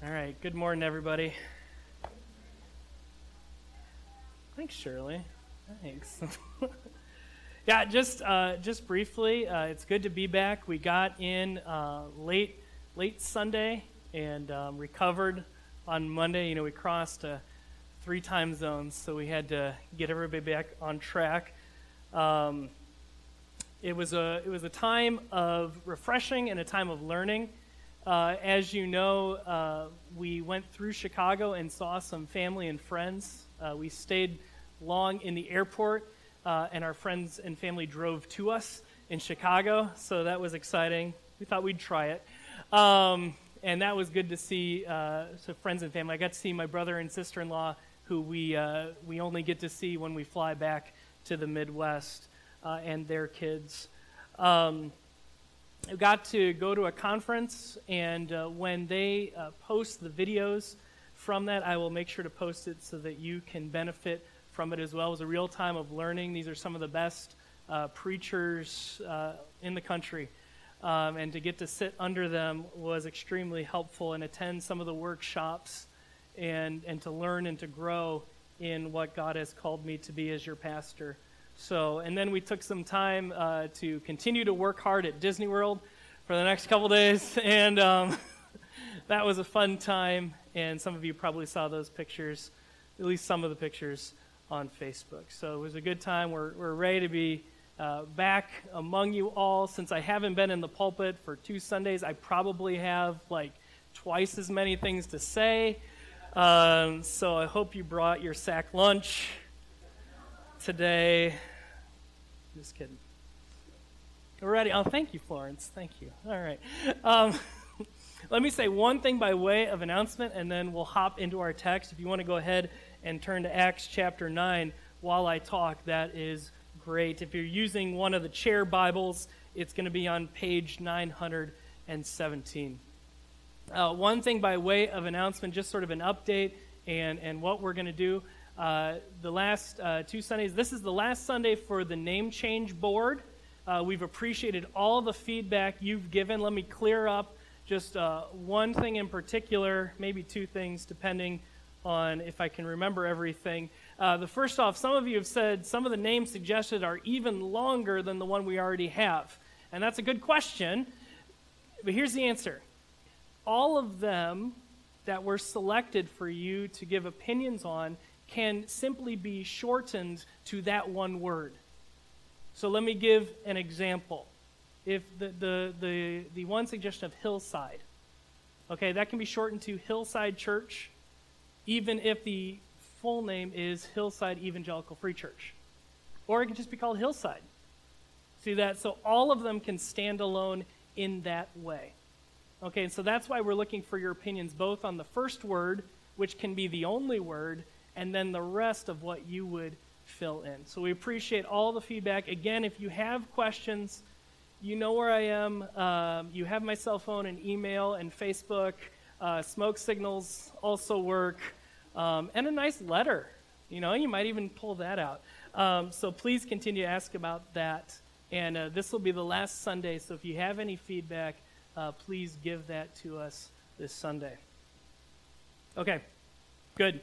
All right. Good morning, everybody. Thanks, Shirley. Thanks. yeah, just uh, just briefly, uh, it's good to be back. We got in uh, late late Sunday and um, recovered on Monday. You know, we crossed three time zones, so we had to get everybody back on track. Um, it was a it was a time of refreshing and a time of learning. Uh, as you know, uh, we went through Chicago and saw some family and friends. Uh, we stayed long in the airport, uh, and our friends and family drove to us in Chicago, so that was exciting. We thought we'd try it. Um, and that was good to see uh, so friends and family. I got to see my brother and sister in law, who we, uh, we only get to see when we fly back to the Midwest, and their kids. Um, I got to go to a conference, and uh, when they uh, post the videos from that, I will make sure to post it so that you can benefit from it as well. It was a real time of learning. These are some of the best uh, preachers uh, in the country. Um, and to get to sit under them was extremely helpful and attend some of the workshops and, and to learn and to grow in what God has called me to be as your pastor. So, and then we took some time uh, to continue to work hard at Disney World for the next couple days, and um, that was a fun time. And some of you probably saw those pictures, at least some of the pictures on Facebook. So it was a good time. We're, we're ready to be uh, back among you all. Since I haven't been in the pulpit for two Sundays, I probably have like twice as many things to say. Um, so I hope you brought your sack lunch today. Just kidding. Ready. Oh, thank you, Florence. Thank you. All right. Um, let me say one thing by way of announcement, and then we'll hop into our text. If you want to go ahead and turn to Acts chapter 9 while I talk, that is great. If you're using one of the chair Bibles, it's going to be on page 917. Uh, one thing by way of announcement, just sort of an update and, and what we're going to do. Uh, the last uh, two Sundays. This is the last Sunday for the name change board. Uh, we've appreciated all the feedback you've given. Let me clear up just uh, one thing in particular, maybe two things, depending on if I can remember everything. Uh, the first off, some of you have said some of the names suggested are even longer than the one we already have. And that's a good question. But here's the answer all of them that were selected for you to give opinions on can simply be shortened to that one word. So let me give an example. If the, the, the, the one suggestion of hillside, okay, that can be shortened to Hillside Church, even if the full name is Hillside Evangelical Free Church. Or it can just be called Hillside. See that? So all of them can stand alone in that way. Okay, so that's why we're looking for your opinions both on the first word, which can be the only word, and then the rest of what you would fill in. So we appreciate all the feedback. Again, if you have questions, you know where I am. Um, you have my cell phone and email and Facebook. Uh, smoke signals also work. Um, and a nice letter. You know, you might even pull that out. Um, so please continue to ask about that. And uh, this will be the last Sunday, so if you have any feedback, uh, please give that to us this Sunday. Okay, good.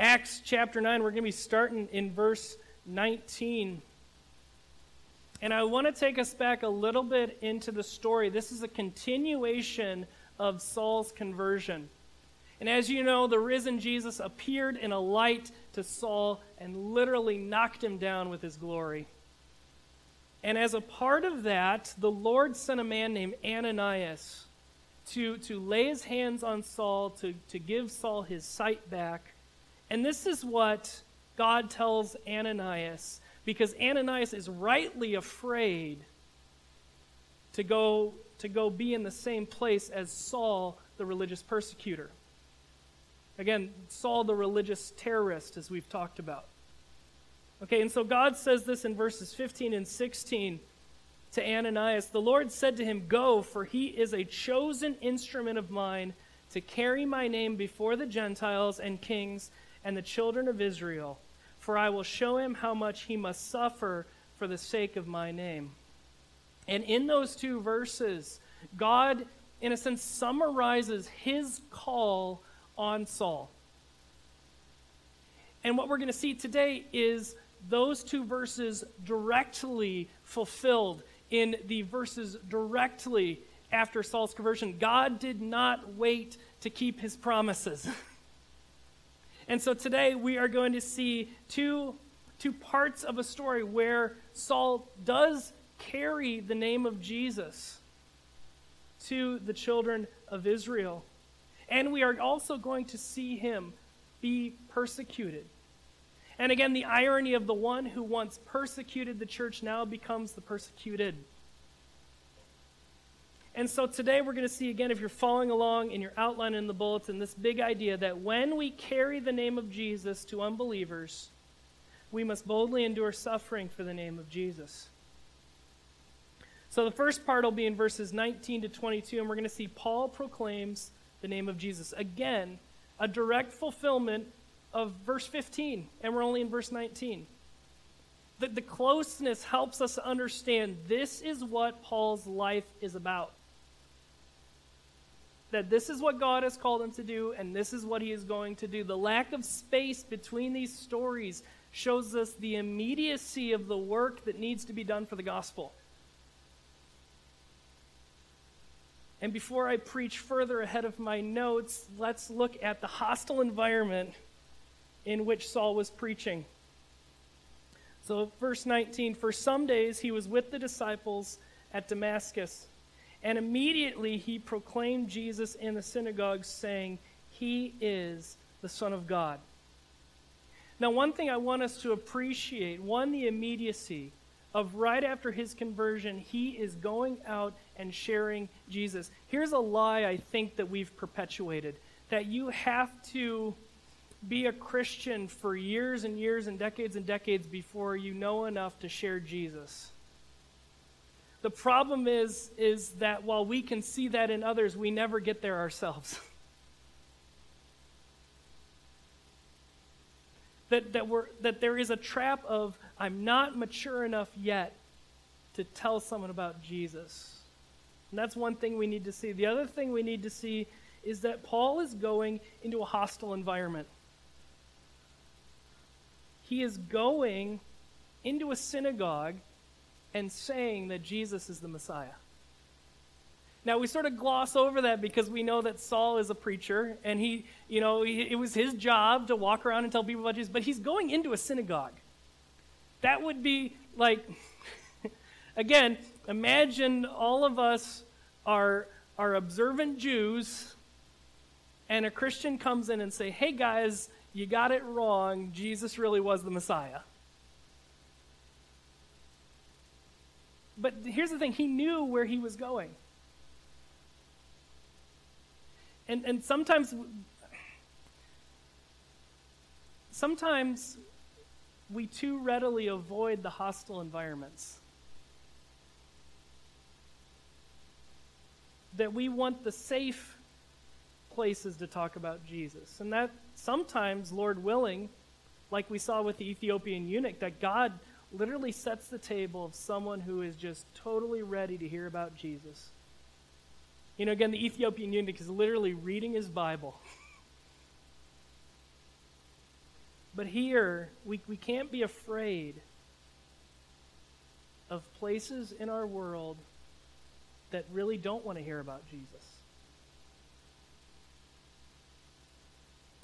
Acts chapter 9, we're going to be starting in verse 19. And I want to take us back a little bit into the story. This is a continuation of Saul's conversion. And as you know, the risen Jesus appeared in a light to Saul and literally knocked him down with his glory. And as a part of that, the Lord sent a man named Ananias to, to lay his hands on Saul, to, to give Saul his sight back. And this is what God tells Ananias, because Ananias is rightly afraid to go, to go be in the same place as Saul, the religious persecutor. Again, Saul, the religious terrorist, as we've talked about. Okay, and so God says this in verses 15 and 16 to Ananias The Lord said to him, Go, for he is a chosen instrument of mine to carry my name before the Gentiles and kings and the children of Israel, for I will show him how much he must suffer for the sake of my name. And in those two verses, God in a sense, summarizes his call on Saul. And what we're going to see today is those two verses directly fulfilled in the verses directly after Saul's conversion. God did not wait to keep his promises. and so today we are going to see two, two parts of a story where Saul does carry the name of Jesus to the children of Israel. And we are also going to see him be persecuted. And again, the irony of the one who once persecuted the church now becomes the persecuted. And so today we're going to see again, if you're following along in your outline in the bulletin, this big idea that when we carry the name of Jesus to unbelievers, we must boldly endure suffering for the name of Jesus. So the first part will be in verses 19 to 22, and we're going to see Paul proclaims the name of Jesus. Again, a direct fulfillment of verse 15, and we're only in verse 19. The, the closeness helps us understand this is what Paul's life is about. That this is what God has called him to do, and this is what he is going to do. The lack of space between these stories shows us the immediacy of the work that needs to be done for the gospel. And before I preach further ahead of my notes, let's look at the hostile environment in which Saul was preaching. So, verse 19 For some days he was with the disciples at Damascus, and immediately he proclaimed Jesus in the synagogue, saying, He is the Son of God. Now, one thing I want us to appreciate one, the immediacy of right after his conversion, he is going out and sharing Jesus. Here's a lie I think that we've perpetuated that you have to be a Christian for years and years and decades and decades before you know enough to share Jesus. The problem is, is that while we can see that in others, we never get there ourselves. that, that, we're, that there is a trap of, I'm not mature enough yet to tell someone about Jesus. And that's one thing we need to see. The other thing we need to see is that Paul is going into a hostile environment. He is going into a synagogue and saying that Jesus is the Messiah. Now we sort of gloss over that because we know that Saul is a preacher and he, you know, he, it was his job to walk around and tell people about Jesus, but he's going into a synagogue. That would be like again, imagine all of us are are observant Jews and a Christian comes in and say, "Hey guys, you got it wrong. Jesus really was the Messiah." But here's the thing, he knew where he was going. And, and sometimes, sometimes we too readily avoid the hostile environments. That we want the safe places to talk about Jesus. And that sometimes, Lord willing, like we saw with the Ethiopian eunuch, that God literally sets the table of someone who is just totally ready to hear about Jesus. You know, again, the Ethiopian eunuch is literally reading his Bible. but here, we, we can't be afraid of places in our world that really don't want to hear about Jesus.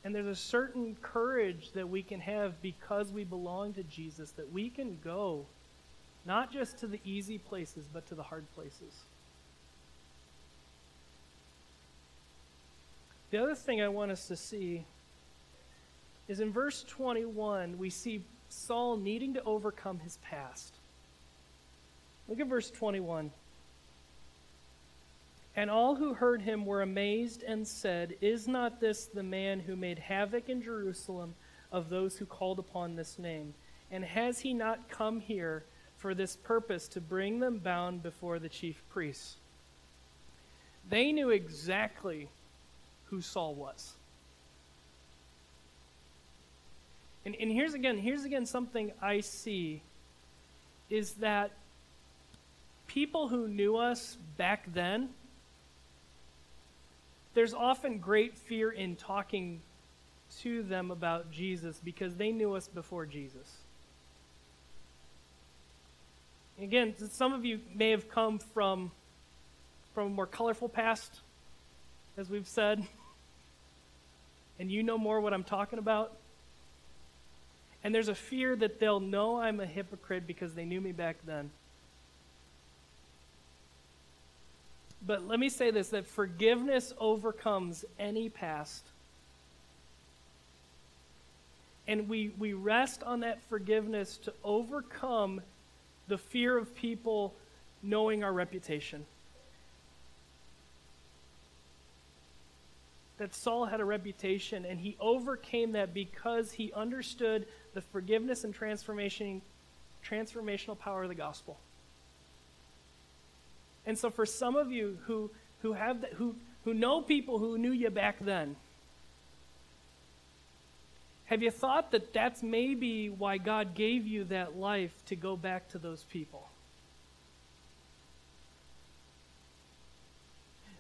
And there's a certain courage that we can have because we belong to Jesus that we can go not just to the easy places, but to the hard places. The other thing I want us to see is in verse 21, we see Saul needing to overcome his past. Look at verse 21. And all who heard him were amazed and said, Is not this the man who made havoc in Jerusalem of those who called upon this name? And has he not come here for this purpose to bring them bound before the chief priests? They knew exactly who Saul was. And, and here's again, here's again something I see is that people who knew us back then there's often great fear in talking to them about Jesus because they knew us before Jesus. Again, some of you may have come from, from a more colorful past, as we've said, and you know more what I'm talking about. And there's a fear that they'll know I'm a hypocrite because they knew me back then. But let me say this that forgiveness overcomes any past. And we, we rest on that forgiveness to overcome the fear of people knowing our reputation. That Saul had a reputation, and he overcame that because he understood the forgiveness and transformation, transformational power of the gospel. And so, for some of you who, who, have the, who, who know people who knew you back then, have you thought that that's maybe why God gave you that life to go back to those people?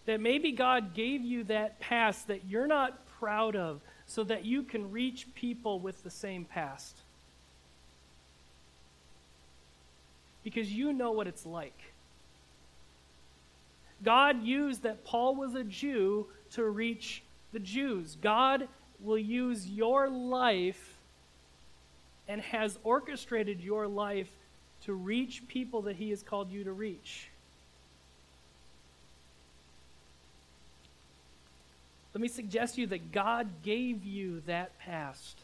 That maybe God gave you that past that you're not proud of so that you can reach people with the same past. Because you know what it's like. God used that Paul was a Jew to reach the Jews. God will use your life and has orchestrated your life to reach people that He has called you to reach. Let me suggest to you that God gave you that past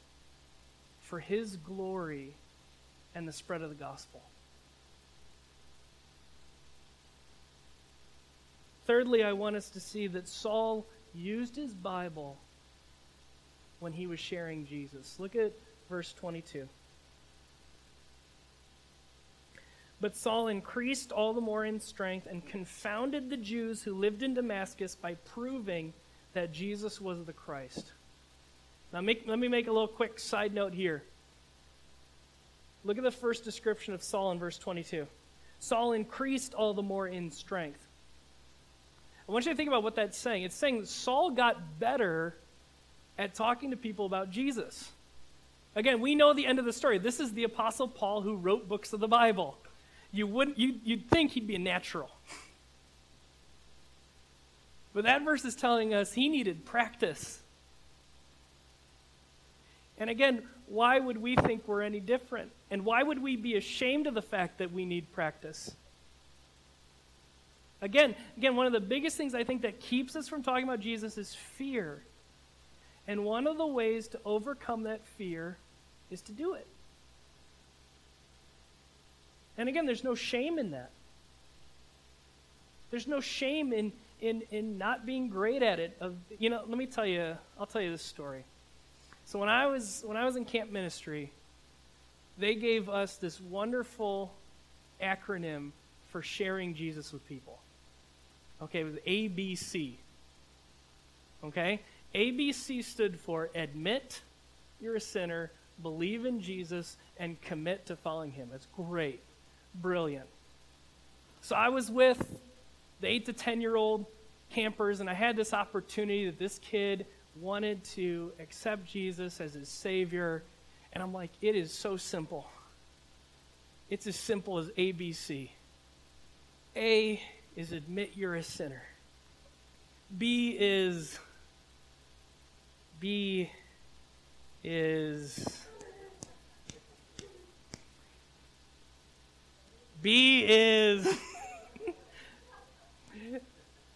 for His glory and the spread of the gospel. Thirdly, I want us to see that Saul used his Bible when he was sharing Jesus. Look at verse 22. But Saul increased all the more in strength and confounded the Jews who lived in Damascus by proving that Jesus was the Christ. Now, make, let me make a little quick side note here. Look at the first description of Saul in verse 22. Saul increased all the more in strength. I want you to think about what that's saying. It's saying that Saul got better at talking to people about Jesus. Again, we know the end of the story. This is the Apostle Paul who wrote books of the Bible. You wouldn't, you, you'd think he'd be a natural. But that verse is telling us he needed practice. And again, why would we think we're any different? And why would we be ashamed of the fact that we need practice? Again, again, one of the biggest things I think that keeps us from talking about Jesus is fear. And one of the ways to overcome that fear is to do it. And again, there's no shame in that. There's no shame in, in, in not being great at it. Of, you know, let me tell you, I'll tell you this story. So when I was when I was in camp ministry, they gave us this wonderful acronym for sharing Jesus with people. Okay, it was ABC. Okay? ABC stood for admit you're a sinner, believe in Jesus, and commit to following him. It's great. Brilliant. So I was with the 8 to 10 year old campers, and I had this opportunity that this kid wanted to accept Jesus as his Savior. And I'm like, it is so simple. It's as simple as ABC. A is admit you're a sinner. B is B is B is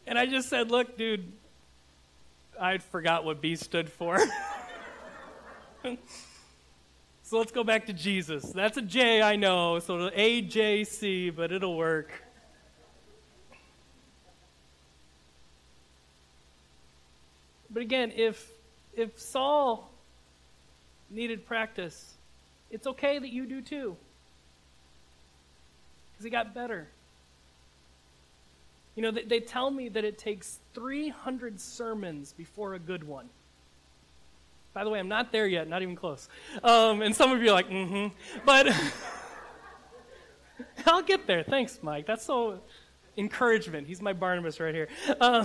And I just said, "Look, dude, I forgot what B stood for." so let's go back to Jesus. That's a J, I know. So A J C, but it'll work. But again, if if Saul needed practice, it's okay that you do too. Because he got better. You know, they, they, tell me that it takes 300 sermons before a good one. By the way, I'm not there yet, not even close. Um, and some of you are like, mm hmm. But I'll get there. Thanks, Mike. That's so encouragement. He's my Barnabas right here. Uh,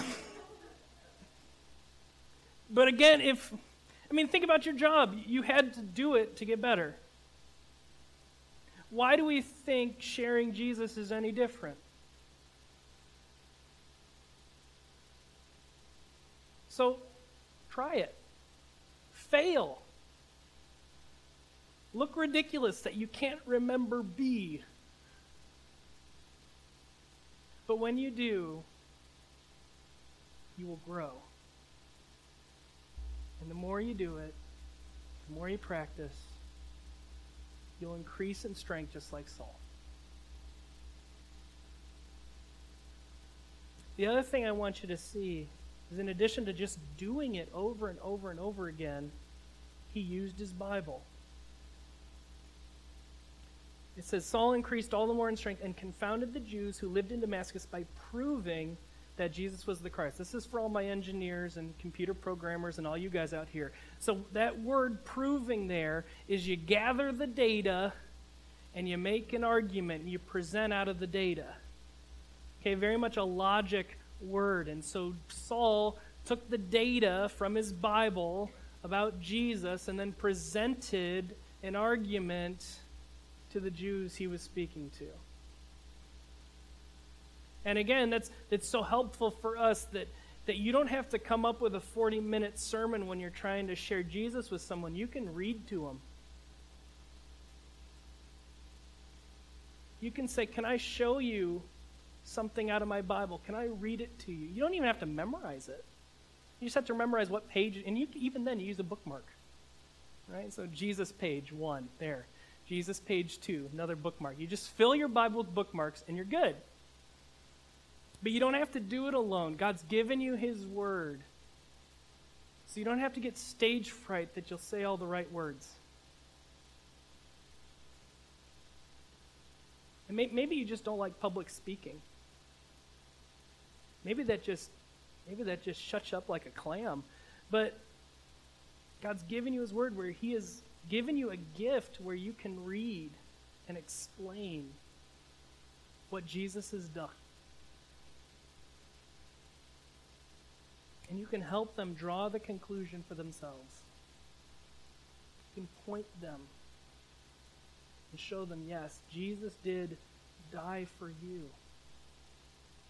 But again, if, I mean, think about your job. You had to do it to get better. Why do we think sharing Jesus is any different? So try it. Fail. Look ridiculous that you can't remember B. But when you do, you will grow. And the more you do it, the more you practice, you'll increase in strength just like Saul. The other thing I want you to see is in addition to just doing it over and over and over again, he used his Bible. It says Saul increased all the more in strength and confounded the Jews who lived in Damascus by proving that Jesus was the Christ. This is for all my engineers and computer programmers and all you guys out here. So that word proving there is you gather the data and you make an argument and you present out of the data. Okay, very much a logic word. And so Saul took the data from his Bible about Jesus and then presented an argument to the Jews he was speaking to. And again, that's, that's so helpful for us that, that you don't have to come up with a 40 minute sermon when you're trying to share Jesus with someone. You can read to them. You can say, Can I show you something out of my Bible? Can I read it to you? You don't even have to memorize it. You just have to memorize what page, and you, even then, you use a bookmark. Right? So, Jesus page one, there. Jesus page two, another bookmark. You just fill your Bible with bookmarks, and you're good. But you don't have to do it alone. God's given you His Word. So you don't have to get stage fright that you'll say all the right words. And may, maybe you just don't like public speaking. Maybe that just maybe that just shuts you up like a clam. But God's given you his word where he has given you a gift where you can read and explain what Jesus has done. And you can help them draw the conclusion for themselves. You can point them and show them yes, Jesus did die for you,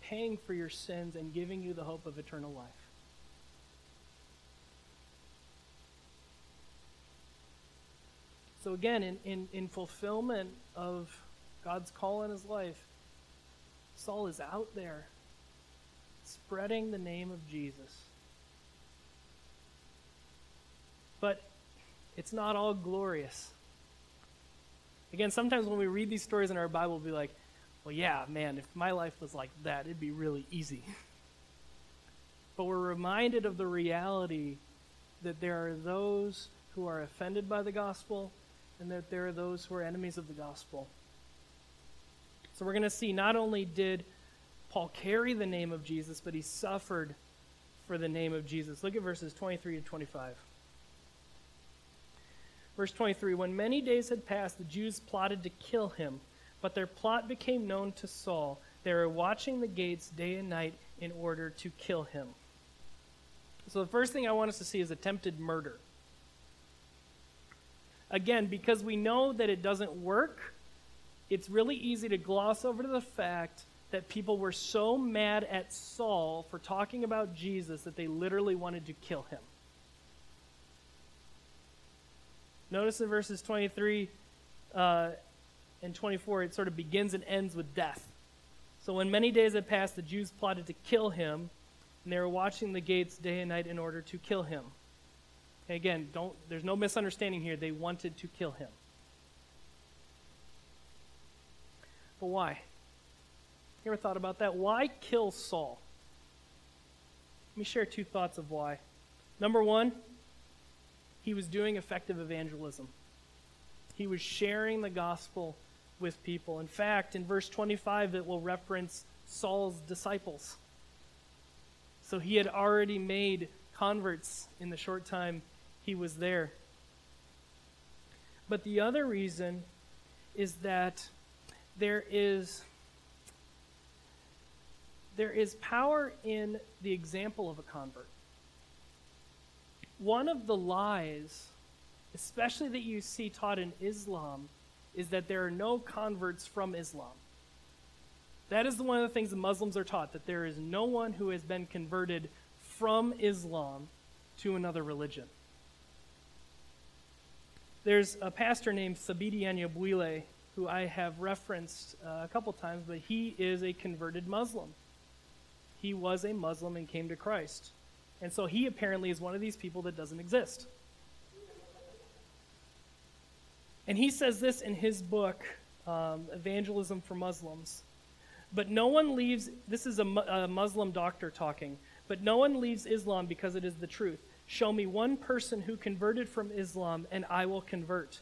paying for your sins and giving you the hope of eternal life. So, again, in, in, in fulfillment of God's call in his life, Saul is out there spreading the name of Jesus. But it's not all glorious. Again, sometimes when we read these stories in our Bible, we'll be like, well, yeah, man, if my life was like that, it'd be really easy. but we're reminded of the reality that there are those who are offended by the gospel and that there are those who are enemies of the gospel. So we're going to see not only did Paul carry the name of Jesus, but he suffered for the name of Jesus. Look at verses 23 to 25. Verse 23 When many days had passed, the Jews plotted to kill him, but their plot became known to Saul. They were watching the gates day and night in order to kill him. So, the first thing I want us to see is attempted murder. Again, because we know that it doesn't work, it's really easy to gloss over the fact that people were so mad at Saul for talking about Jesus that they literally wanted to kill him. Notice in verses 23 uh, and 24, it sort of begins and ends with death. So when many days had passed, the Jews plotted to kill him, and they were watching the gates day and night in order to kill him. Again, don't, there's no misunderstanding here. They wanted to kill him. But why? You ever thought about that? Why kill Saul? Let me share two thoughts of why. Number one, he was doing effective evangelism. He was sharing the gospel with people. In fact, in verse 25, it will reference Saul's disciples. So he had already made converts in the short time he was there. But the other reason is that there is there is power in the example of a convert. One of the lies, especially that you see taught in Islam, is that there are no converts from Islam. That is one of the things the Muslims are taught that there is no one who has been converted from Islam to another religion. There's a pastor named Thabiti Anyabwile who I have referenced uh, a couple times, but he is a converted Muslim. He was a Muslim and came to Christ. And so he apparently is one of these people that doesn't exist. And he says this in his book, um, Evangelism for Muslims. But no one leaves, this is a, a Muslim doctor talking, but no one leaves Islam because it is the truth. Show me one person who converted from Islam, and I will convert.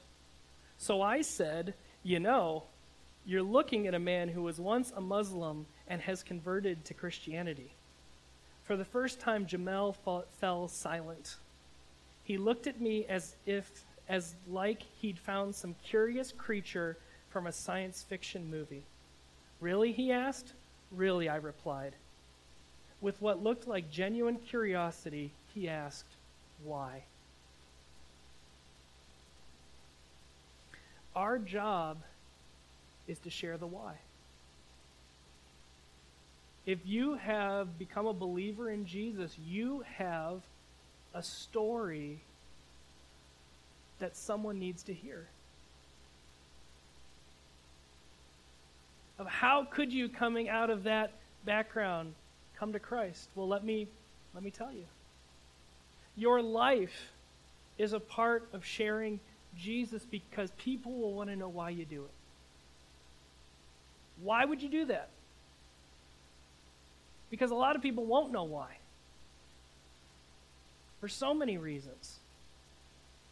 So I said, You know, you're looking at a man who was once a Muslim and has converted to Christianity. For the first time, Jamel fell silent. He looked at me as if, as like he'd found some curious creature from a science fiction movie. Really? he asked. Really, I replied. With what looked like genuine curiosity, he asked, Why? Our job is to share the why. If you have become a believer in Jesus, you have a story that someone needs to hear. Of how could you coming out of that background come to Christ? Well, let me let me tell you. Your life is a part of sharing Jesus because people will want to know why you do it. Why would you do that? Because a lot of people won't know why. For so many reasons.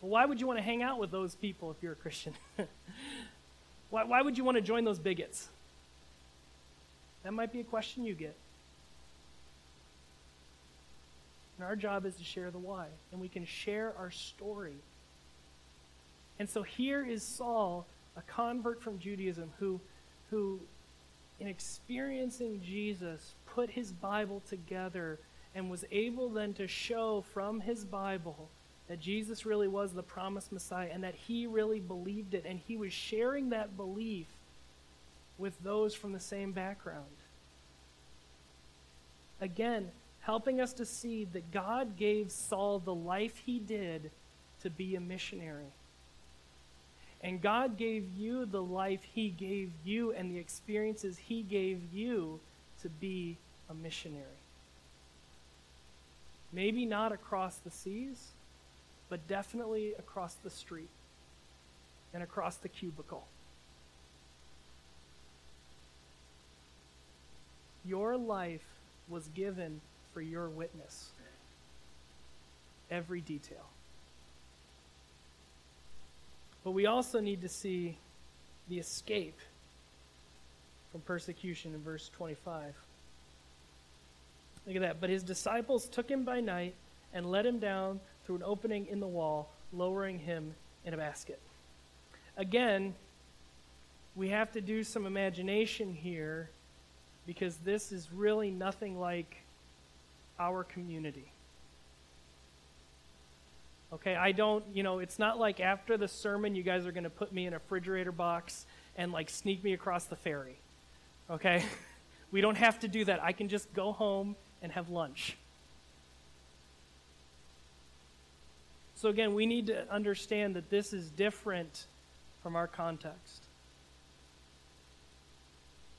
Well, why would you want to hang out with those people if you're a Christian? why, why would you want to join those bigots? That might be a question you get. And our job is to share the why, and we can share our story. And so here is Saul, a convert from Judaism, who, who in experiencing Jesus, put his Bible together and was able then to show from his Bible that Jesus really was the promised Messiah and that he really believed it. And he was sharing that belief with those from the same background. Again, helping us to see that God gave Saul the life he did to be a missionary. And God gave you the life He gave you and the experiences He gave you to be a missionary. Maybe not across the seas, but definitely across the street and across the cubicle. Your life was given for your witness. Every detail. But we also need to see the escape from persecution in verse 25. Look at that. But his disciples took him by night and let him down through an opening in the wall, lowering him in a basket. Again, we have to do some imagination here because this is really nothing like our community. Okay, I don't, you know, it's not like after the sermon you guys are going to put me in a refrigerator box and like sneak me across the ferry. Okay? we don't have to do that. I can just go home and have lunch. So again, we need to understand that this is different from our context.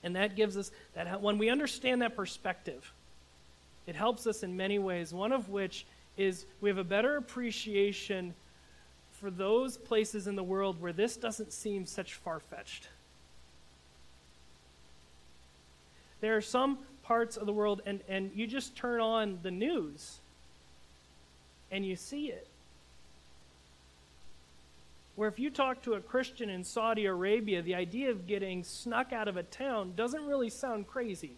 And that gives us that when we understand that perspective, it helps us in many ways, one of which is we have a better appreciation for those places in the world where this doesn't seem such far fetched. There are some parts of the world, and, and you just turn on the news and you see it. Where if you talk to a Christian in Saudi Arabia, the idea of getting snuck out of a town doesn't really sound crazy.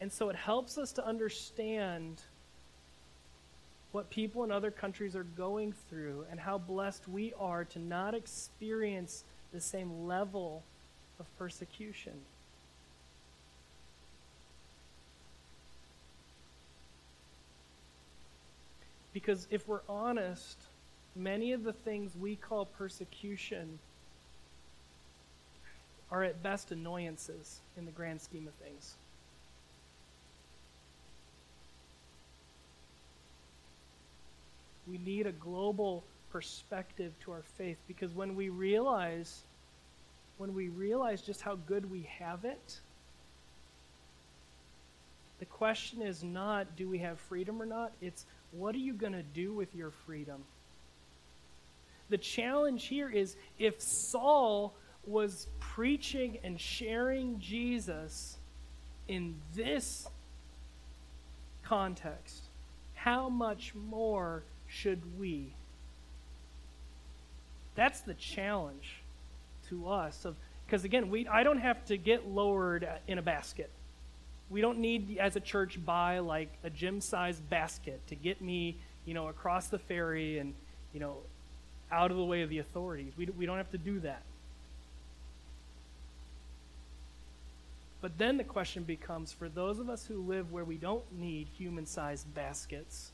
And so it helps us to understand what people in other countries are going through and how blessed we are to not experience the same level of persecution. Because if we're honest, many of the things we call persecution are at best annoyances in the grand scheme of things. We need a global perspective to our faith because when we realize when we realize just how good we have it, the question is not do we have freedom or not? It's what are you going to do with your freedom? The challenge here is if Saul was preaching and sharing Jesus in this context, how much more should we? That's the challenge to us of because again, we I don't have to get lowered uh, in a basket. We don't need as a church buy like a gym-sized basket to get me, you know, across the ferry and, you know, out of the way of the authorities. We, we don't have to do that. But then the question becomes for those of us who live where we don't need human sized baskets,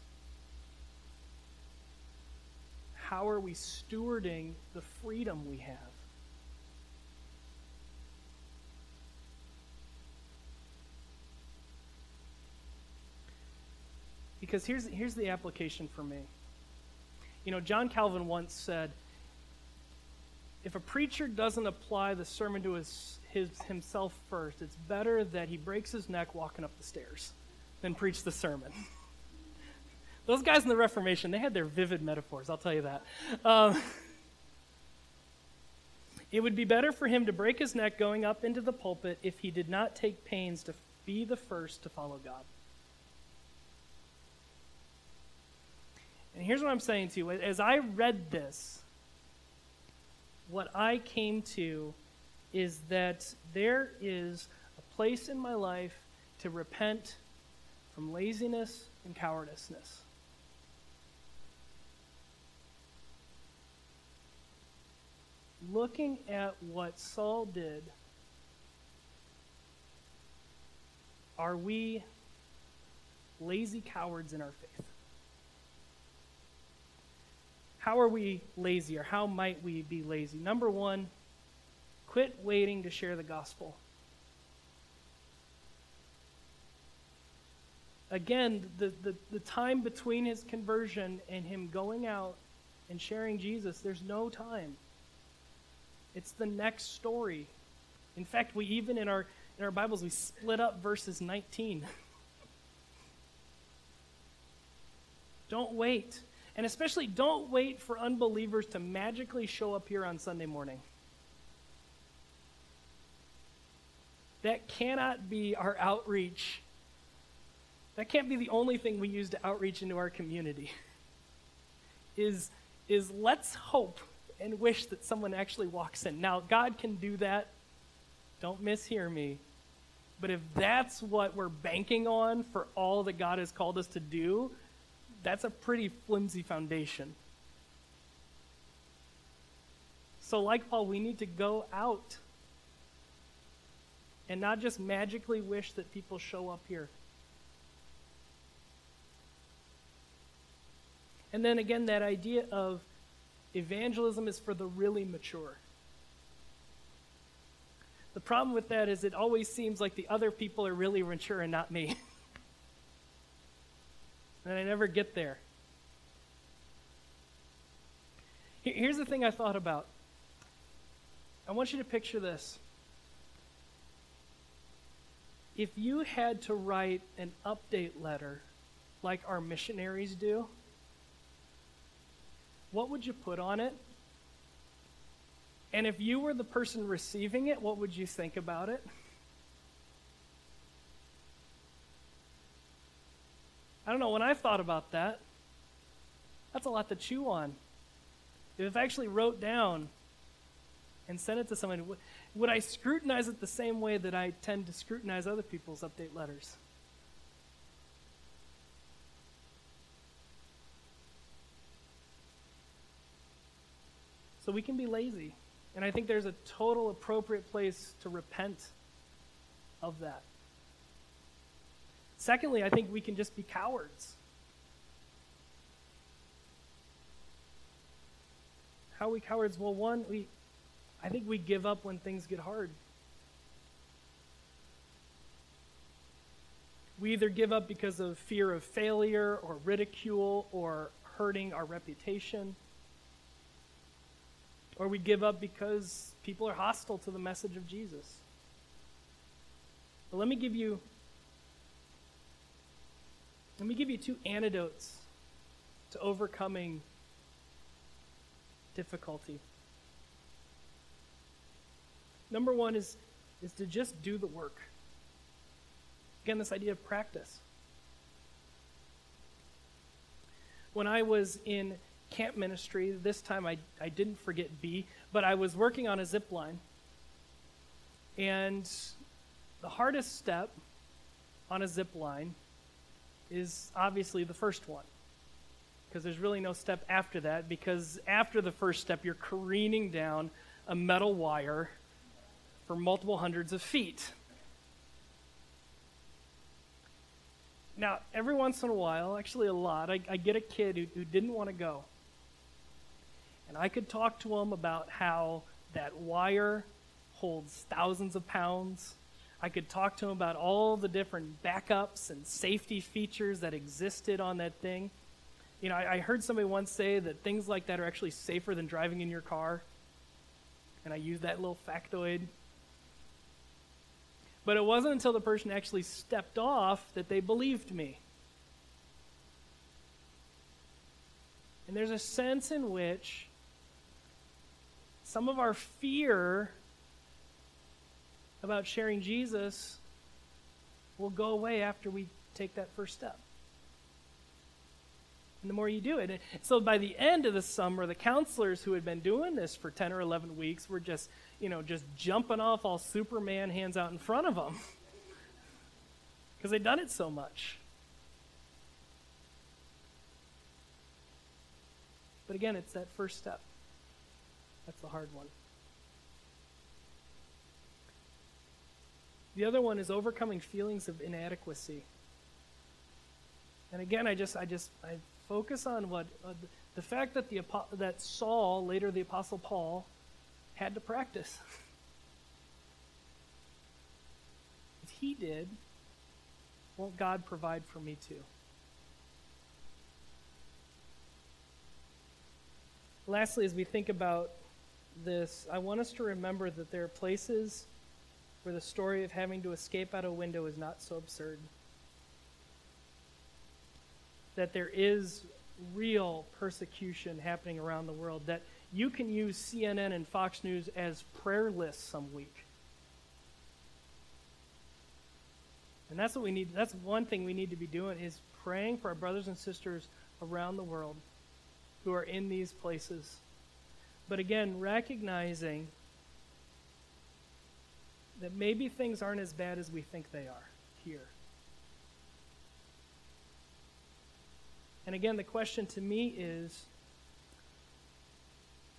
how are we stewarding the freedom we have? Because here's, here's the application for me. You know, John Calvin once said, if a preacher doesn't apply the sermon to his, his, himself first, it's better that he breaks his neck walking up the stairs than preach the sermon. Those guys in the Reformation, they had their vivid metaphors, I'll tell you that. Um, it would be better for him to break his neck going up into the pulpit if he did not take pains to be the first to follow God. And here's what I'm saying to you. As I read this, what I came to is that there is a place in my life to repent from laziness and cowardiceness. Looking at what Saul did, are we lazy cowards in our faith? How are we lazy, or how might we be lazy? Number one, quit waiting to share the gospel. Again, the, the, the time between his conversion and him going out and sharing Jesus, there's no time. It's the next story. In fact, we even in our in our Bibles we split up verses 19. don't wait. And especially don't wait for unbelievers to magically show up here on Sunday morning. That cannot be our outreach. That can't be the only thing we use to outreach into our community. is is let's hope and wish that someone actually walks in. Now, God can do that. Don't mishear me. But if that's what we're banking on for all that God has called us to do, that's a pretty flimsy foundation. So, like Paul, we need to go out and not just magically wish that people show up here. And then again, that idea of Evangelism is for the really mature. The problem with that is it always seems like the other people are really mature and not me. and I never get there. Here's the thing I thought about. I want you to picture this. If you had to write an update letter like our missionaries do, what would you put on it? And if you were the person receiving it, what would you think about it? I don't know, when I thought about that, that's a lot to chew on. If I actually wrote down and sent it to someone, would I scrutinize it the same way that I tend to scrutinize other people's update letters? So we can be lazy. And I think there's a total appropriate place to repent of that. Secondly, I think we can just be cowards. How are we cowards? Well, one, we I think we give up when things get hard. We either give up because of fear of failure or ridicule or hurting our reputation or we give up because people are hostile to the message of Jesus. But let me give you let me give you two antidotes to overcoming difficulty. Number one is, is to just do the work. Again, this idea of practice. When I was in camp ministry, this time I, I didn't forget B, but I was working on a zip line. And the hardest step on a zip line is obviously the first one because there's really no step after that because after the first step you're careening down a metal wire for multiple hundreds of feet. Now every once in a while actually a lot i, I get a kid who, who didn't want to go and i could talk to him about how that wire holds thousands of pounds I could talk to him about all the different backups and safety features that existed on that thing. You know, I, I, heard somebody once say that things like that are actually safer than driving in your car. And I used that little factoid. But it wasn't until the person actually stepped off that they believed me. And there's a sense in which some of our fear about sharing Jesus will go away after we take that first step. And the more you do it. So by the end of the summer, the counselors who had been doing this for 10 or 11 weeks were just, you know, just jumping off all Superman hands out in front of them because they'd done it so much. But again, it's that first step. That's the hard one. The other one is overcoming feelings of inadequacy. And again, I just, I just, I focus on what uh, the fact that the that Saul, later the Apostle Paul, had to practice. if he did, won't God provide for me too? Lastly, as we think about this, I want us to remember that there are places where the story of having to escape out a window is not so absurd. That there is real persecution happening around the world, that you can use CNN and Fox News as prayer lists some week. And that's what we need. That's one thing we need to be doing is praying for our brothers and sisters around the world who are in these places. But again, recognizing that maybe things aren't as bad as we think they are here. And again, the question to me is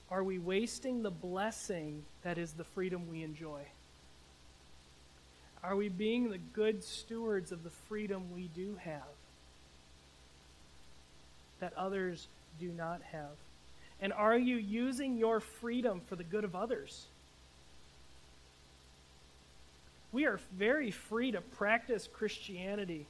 are we wasting the blessing that is the freedom we enjoy? Are we being the good stewards of the freedom we do have that others do not have? And are you using your freedom for the good of others? We are very free to practice Christianity.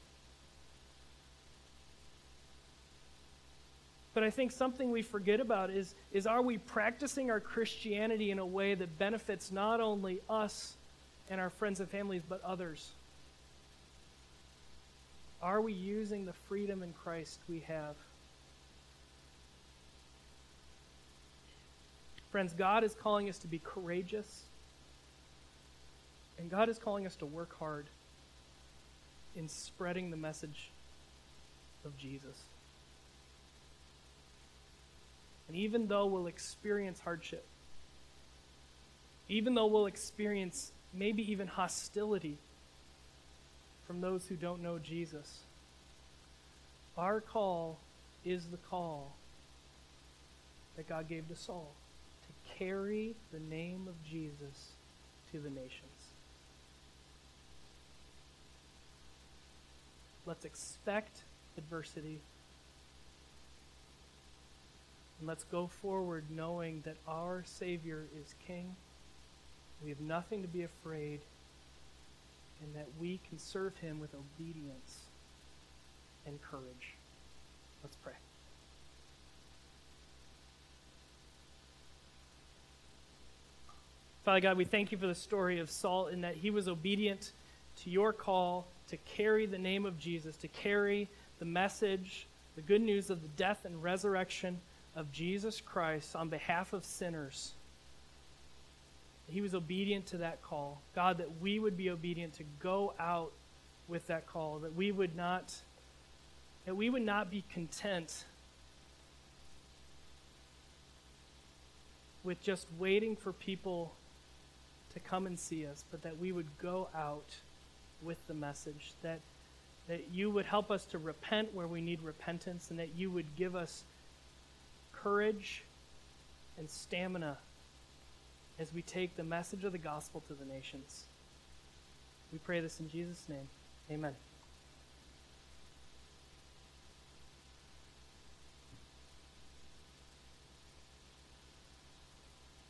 But I think something we forget about is, is are we practicing our Christianity in a way that benefits not only us and our friends and families, but others? Are we using the freedom in Christ we have? Friends, God is calling us to be courageous and God is calling us to work hard in spreading the message of Jesus. And even though we'll experience hardship, even though we'll experience maybe even hostility from those who don't know Jesus, our call is the call that God gave to Saul carry the name of Jesus to the nations. Let's expect adversity. And let's go forward knowing that our Savior is King. We have nothing to be afraid, and that we can serve Him with obedience and courage. Let's pray. Father God, we thank you for the story of Saul in that he was obedient to your call to carry the name of Jesus, to carry the message, the good news of the death and resurrection of Jesus Christ on behalf of sinners. He was obedient to that call. God, that we would be obedient to go out with that call, that we would not that we would not be content with just waiting for people to come and see us, but that we would go out with the message, that, that you would help us to repent where we need repentance, and that you would give us courage and stamina as we take the message of the gospel to the nations. We pray this in Jesus' name. Amen.